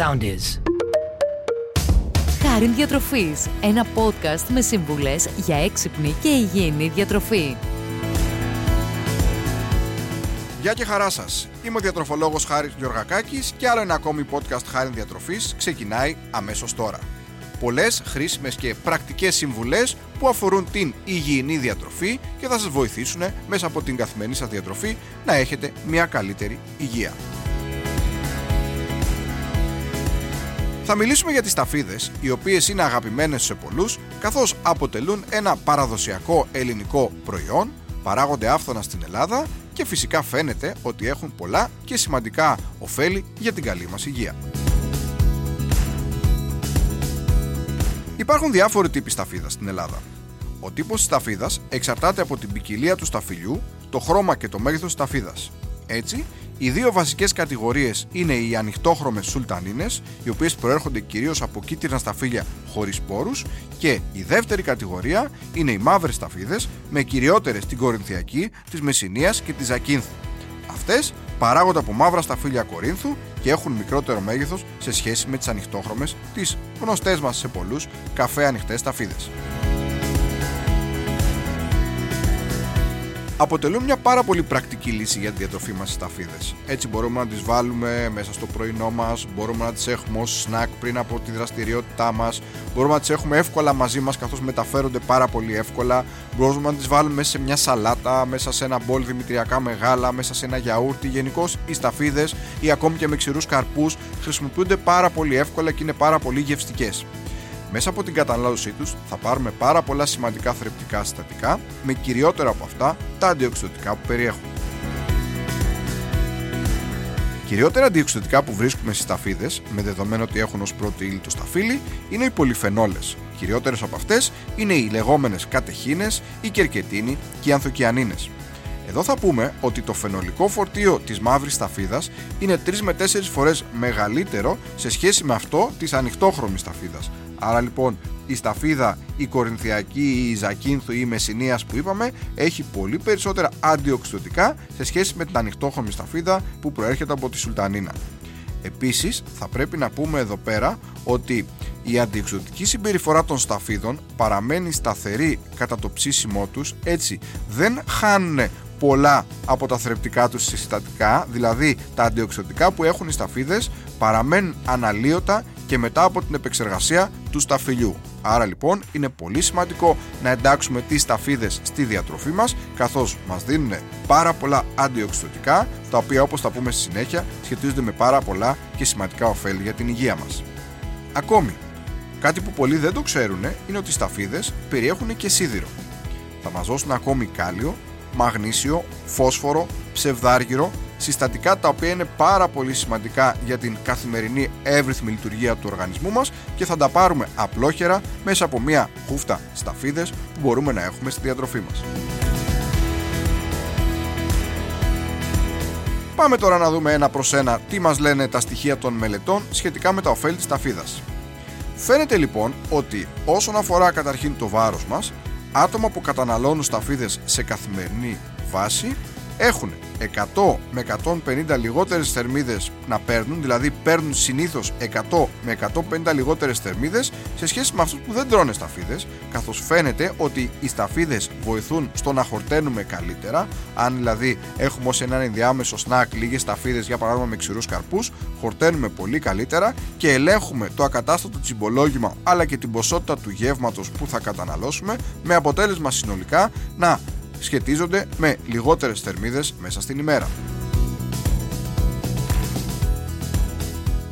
sound is. Χάριν Διατροφής, ένα podcast με σύμβουλες για έξυπνη και υγιεινή διατροφή. Γεια και χαρά σας. Είμαι ο διατροφολόγος Χάρης Γιωργακάκη και άλλο ένα ακόμη podcast Χάρη Διατροφής ξεκινάει αμέσως τώρα. Πολλές χρήσιμες και πρακτικές συμβουλές που αφορούν την υγιεινή διατροφή και θα σας βοηθήσουν μέσα από την καθημερινή σας διατροφή να έχετε μια καλύτερη υγεία. Θα μιλήσουμε για τις ταφίδες, οι οποίες είναι αγαπημένες σε πολλούς, καθώς αποτελούν ένα παραδοσιακό ελληνικό προϊόν, παράγονται άφθονα στην Ελλάδα και φυσικά φαίνεται ότι έχουν πολλά και σημαντικά ωφέλη για την καλή μας υγεία. Υπάρχουν διάφοροι τύποι σταφίδας στην Ελλάδα. Ο τύπος της σταφίδας εξαρτάται από την ποικιλία του σταφυλιού, το χρώμα και το μέγεθος της σταφίδας. Έτσι, οι δύο βασικές κατηγορίες είναι οι ανοιχτόχρωμες σουλτανίνες, οι οποίες προέρχονται κυρίως από κίτρινα σταφύλια χωρίς σπόρους, και η δεύτερη κατηγορία είναι οι μαύρες σταφίδες, με κυριότερες την Κορινθιακή, της Μεσσηνίας και της Ζακίνθου. Αυτές παράγονται από μαύρα σταφύλια Κορίνθου και έχουν μικρότερο μέγεθος σε σχέση με τις ανοιχτόχρωμες, τις γνωστές μας σε πολλούς καφέ ανοιχτές σταφίδες. Αποτελούν μια πάρα πολύ πρακτική λύση για τη διατροφή μας στις ταφίδες. Έτσι μπορούμε να τις βάλουμε μέσα στο πρωινό μας, μπορούμε να τις έχουμε ως σνακ πριν από τη δραστηριότητά μας, μπορούμε να τις έχουμε εύκολα μαζί μας καθώς μεταφέρονται πάρα πολύ εύκολα, μπορούμε να τις βάλουμε μέσα σε μια σαλάτα, μέσα σε ένα μπολ δημητριακά μεγάλα, μέσα σε ένα γιαούρτι. Γενικώ οι σταφίδες ή ακόμη και με ξηρούς καρπούς χρησιμοποιούνται πάρα πολύ εύκολα και είναι πάρα πολύ γευστικές. Μέσα από την κατανάλωσή τους θα πάρουμε πάρα πολλά σημαντικά θρεπτικά συστατικά, με κυριότερα από αυτά τα αντιοξυδοτικά που περιέχουν. Κυριότερα αντιοξυδοτικά που βρίσκουμε στις ταφίδες, με δεδομένο ότι έχουν ως πρώτη ύλη το σταφύλι, είναι οι πολυφενόλες. Κυριότερες από αυτές είναι οι λεγόμενες κατεχίνες, η κερκετίνη και οι ανθοκιανίνες. Εδώ θα πούμε ότι το φαινολικό φορτίο της μαύρης σταφίδας είναι 3 με 4 φορές μεγαλύτερο σε σχέση με αυτό της ανοιχτόχρωμης σταφίδας. Άρα λοιπόν η σταφίδα, η κορινθιακή, η ζακίνθου ή η μεσηνίας που είπαμε έχει πολύ περισσότερα αντιοξυδοτικά σε σχέση με την ανοιχτόχρωμη σταφίδα που προέρχεται από τη σουλτανίνα. Επίσης θα πρέπει να πούμε εδώ πέρα ότι η αντιεξωτική συμπεριφορά των σταφίδων παραμένει σταθερή κατά το ψήσιμό τους έτσι δεν χάνουν πολλά από τα θρεπτικά τους συστατικά δηλαδή τα αντιοξωτικά που έχουν οι σταφίδες παραμένουν αναλύωτα και μετά από την επεξεργασία του σταφυλιού. Άρα λοιπόν είναι πολύ σημαντικό να εντάξουμε τις σταφίδες στη διατροφή μας καθώς μας δίνουν πάρα πολλά αντιοξυδοτικά τα οποία όπως θα πούμε στη συνέχεια σχετίζονται με πάρα πολλά και σημαντικά ωφέλη για την υγεία μας. Ακόμη, κάτι που πολλοί δεν το ξέρουν είναι ότι οι σταφίδες περιέχουν και σίδηρο. Θα μας δώσουν ακόμη κάλιο, μαγνήσιο, φόσφορο, ψευδάργυρο συστατικά τα οποία είναι πάρα πολύ σημαντικά για την καθημερινή εύρυθμη λειτουργία του οργανισμού μας και θα τα πάρουμε απλόχερα μέσα από μια χούφτα σταφίδες που μπορούμε να έχουμε στη διατροφή μας. Πάμε τώρα να δούμε ένα προς ένα τι μας λένε τα στοιχεία των μελετών σχετικά με τα ωφέλη της σταφίδας. Φαίνεται λοιπόν ότι όσον αφορά καταρχήν το βάρος μας, άτομα που καταναλώνουν σταφίδες σε καθημερινή βάση έχουν 100 με 150 λιγότερες θερμίδες να παίρνουν, δηλαδή παίρνουν συνήθως 100 με 150 λιγότερες θερμίδες σε σχέση με αυτούς που δεν τρώνε σταφίδες, καθώς φαίνεται ότι οι σταφίδες βοηθούν στο να χορταίνουμε καλύτερα, αν δηλαδή έχουμε ως έναν ενδιάμεσο σνακ λίγες σταφίδες για παράδειγμα με ξηρούς καρπούς, χορταίνουμε πολύ καλύτερα και ελέγχουμε το ακατάστατο τσιμπολόγημα αλλά και την ποσότητα του γεύματος που θα καταναλώσουμε με αποτέλεσμα συνολικά να σχετίζονται με λιγότερες θερμίδες μέσα στην ημέρα.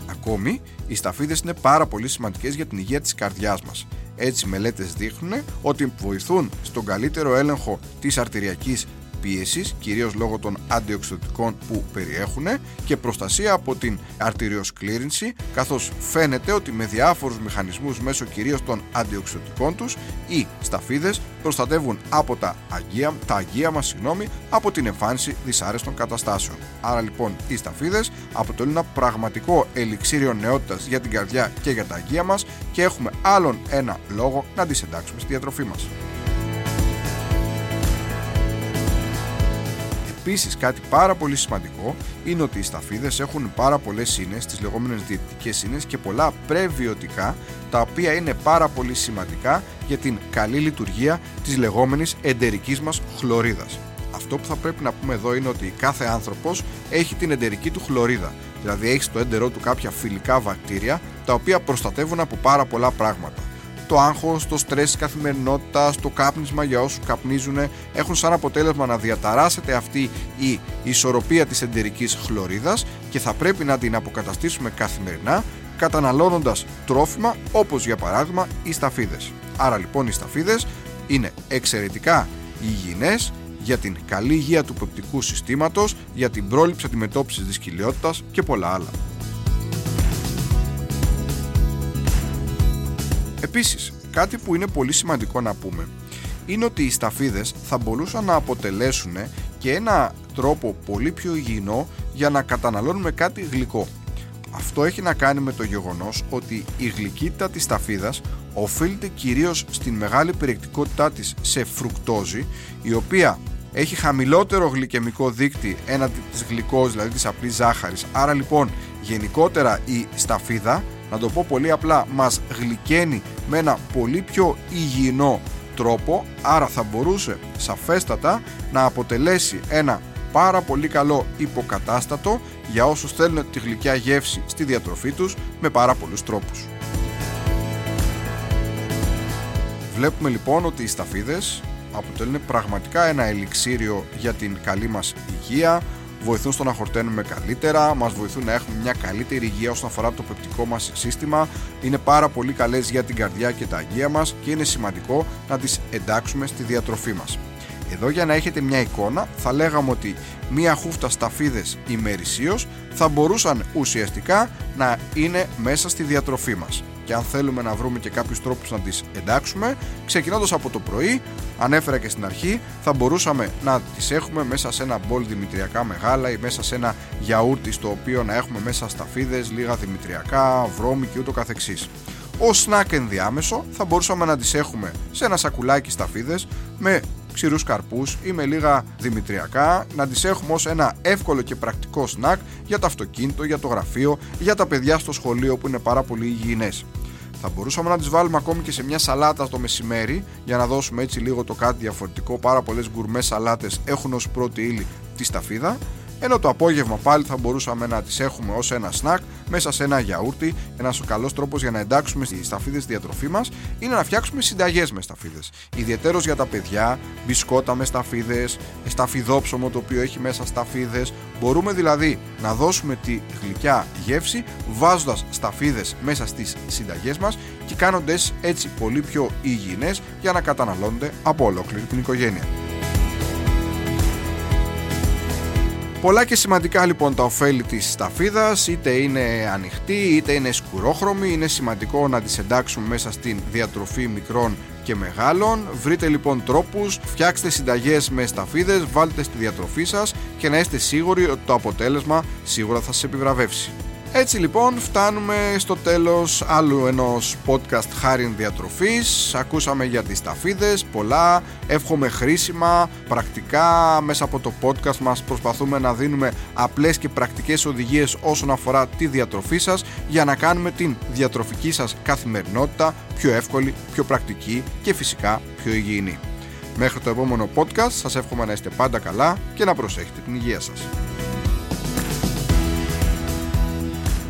Ακόμη, οι σταφίδες είναι πάρα πολύ σημαντικές για την υγεία της καρδιάς μας. Έτσι, μελέτες δείχνουν ότι βοηθούν στον καλύτερο έλεγχο της αρτηριακής πίεσης, κυρίως λόγω των αντιοξυδοτικών που περιέχουν και προστασία από την αρτηριοσκλήρινση, καθώς φαίνεται ότι με διάφορους μηχανισμούς μέσω κυρίως των αντιοξυδοτικών τους, οι σταφίδες προστατεύουν από τα αγία, τα αγία μας συγγνώμη, από την εμφάνιση δυσάρεστων καταστάσεων. Άρα λοιπόν οι σταφίδες αποτελούν ένα πραγματικό ελιξίριο νεότητας για την καρδιά και για τα αγία μας και έχουμε άλλον ένα λόγο να τις εντάξουμε στη διατροφή μας. Επίσης κάτι πάρα πολύ σημαντικό είναι ότι οι σταφίδες έχουν πάρα πολλές ίνες, τις λεγόμενες διαιτητικές ίνες και πολλά πρεβιωτικά τα οποία είναι πάρα πολύ σημαντικά για την καλή λειτουργία της λεγόμενης εντερικής μας χλωρίδας. Αυτό που θα πρέπει να πούμε εδώ είναι ότι κάθε άνθρωπος έχει την εντερική του χλωρίδα. Δηλαδή έχει στο έντερό του κάποια φιλικά βακτήρια τα οποία προστατεύουν από πάρα πολλά πράγματα το άγχος, το στρες της καθημερινότητας, το κάπνισμα για όσους καπνίζουν έχουν σαν αποτέλεσμα να διαταράσσεται αυτή η ισορροπία της εντερικής χλωρίδας και θα πρέπει να την αποκαταστήσουμε καθημερινά καταναλώνοντας τρόφιμα όπως για παράδειγμα οι σταφίδες. Άρα λοιπόν οι σταφίδες είναι εξαιρετικά υγιεινές για την καλή υγεία του πεπτικού συστήματος, για την πρόληψη αντιμετώπισης της κοιλιότητας και πολλά άλλα. Επίσης, κάτι που είναι πολύ σημαντικό να πούμε είναι ότι οι σταφίδες θα μπορούσαν να αποτελέσουν και ένα τρόπο πολύ πιο υγιεινό για να καταναλώνουμε κάτι γλυκό. Αυτό έχει να κάνει με το γεγονός ότι η γλυκύτητα της σταφίδας οφείλεται κυρίως στην μεγάλη περιεκτικότητά της σε φρουκτόζη η οποία έχει χαμηλότερο γλυκαιμικό δείκτη έναντι της γλυκός, δηλαδή της απλής ζάχαρης. Άρα λοιπόν γενικότερα η σταφίδα να το πω πολύ απλά, μας γλυκαίνει με ένα πολύ πιο υγιεινό τρόπο, άρα θα μπορούσε σαφέστατα να αποτελέσει ένα πάρα πολύ καλό υποκατάστατο για όσους θέλουν τη γλυκιά γεύση στη διατροφή τους με πάρα πολλούς τρόπους. Βλέπουμε λοιπόν ότι οι σταφίδες αποτελούν πραγματικά ένα ελιξίριο για την καλή μας υγεία, βοηθούν στο να χορταίνουμε καλύτερα, μας βοηθούν να έχουμε μια καλύτερη υγεία όσον αφορά το πεπτικό μας σύστημα, είναι πάρα πολύ καλές για την καρδιά και τα αγία μας και είναι σημαντικό να τις εντάξουμε στη διατροφή μας. Εδώ για να έχετε μια εικόνα θα λέγαμε ότι μια χούφτα σταφίδες ημερησίως θα μπορούσαν ουσιαστικά να είναι μέσα στη διατροφή μας και αν θέλουμε να βρούμε και κάποιους τρόπους να τις εντάξουμε ξεκινώντας από το πρωί ανέφερα και στην αρχή θα μπορούσαμε να τις έχουμε μέσα σε ένα μπολ δημητριακά μεγάλα ή μέσα σε ένα γιαούρτι στο οποίο να έχουμε μέσα σταφίδες, λίγα δημητριακά, βρώμη και ούτω καθεξής. Ω σνακ ενδιάμεσο θα μπορούσαμε να τις έχουμε σε ένα σακουλάκι σταφίδες με ξηρούς καρπούς ή με λίγα δημητριακά να τις έχουμε ως ένα εύκολο και πρακτικό σνακ για το αυτοκίνητο, για το γραφείο, για τα παιδιά στο σχολείο που είναι πάρα πολύ υγιεινές. Θα μπορούσαμε να τις βάλουμε ακόμη και σε μια σαλάτα το μεσημέρι για να δώσουμε έτσι λίγο το κάτι διαφορετικό. Πάρα πολλές γκουρμές σαλάτες έχουν ως πρώτη ύλη τη σταφίδα ενώ το απόγευμα πάλι θα μπορούσαμε να τις έχουμε ως ένα σνακ μέσα σε ένα γιαούρτι. Ένας καλός τρόπος για να εντάξουμε στις σταφίδες στη διατροφή μας είναι να φτιάξουμε συνταγές με σταφίδες. Ιδιαίτερος για τα παιδιά, μπισκότα με σταφίδες, σταφιδόψωμο το οποίο έχει μέσα σταφίδες. Μπορούμε δηλαδή να δώσουμε τη γλυκιά γεύση βάζοντας σταφίδες μέσα στις συνταγές μας και κάνοντας έτσι πολύ πιο υγιεινές για να καταναλώνονται από ολόκληρη την οικογένεια. Πολλά και σημαντικά λοιπόν τα ωφέλη της σταφίδας, είτε είναι ανοιχτή είτε είναι σκουρόχρωμη, είναι σημαντικό να τις εντάξουμε μέσα στην διατροφή μικρών και μεγάλων. Βρείτε λοιπόν τρόπους, φτιάξτε συνταγές με σταφίδες, βάλτε στη διατροφή σας και να είστε σίγουροι ότι το αποτέλεσμα σίγουρα θα σας επιβραβεύσει. Έτσι λοιπόν φτάνουμε στο τέλος άλλου ενός podcast χάριν διατροφής. Ακούσαμε για τις ταφίδες, πολλά, εύχομαι χρήσιμα, πρακτικά. Μέσα από το podcast μας προσπαθούμε να δίνουμε απλές και πρακτικές οδηγίες όσον αφορά τη διατροφή σας Για να κάνουμε την διατροφική σας καθημερινότητα πιο εύκολη, πιο πρακτική και φυσικά πιο υγιεινή. Μέχρι το επόμενο podcast σας εύχομαι να είστε πάντα καλά και να προσέχετε την υγεία σας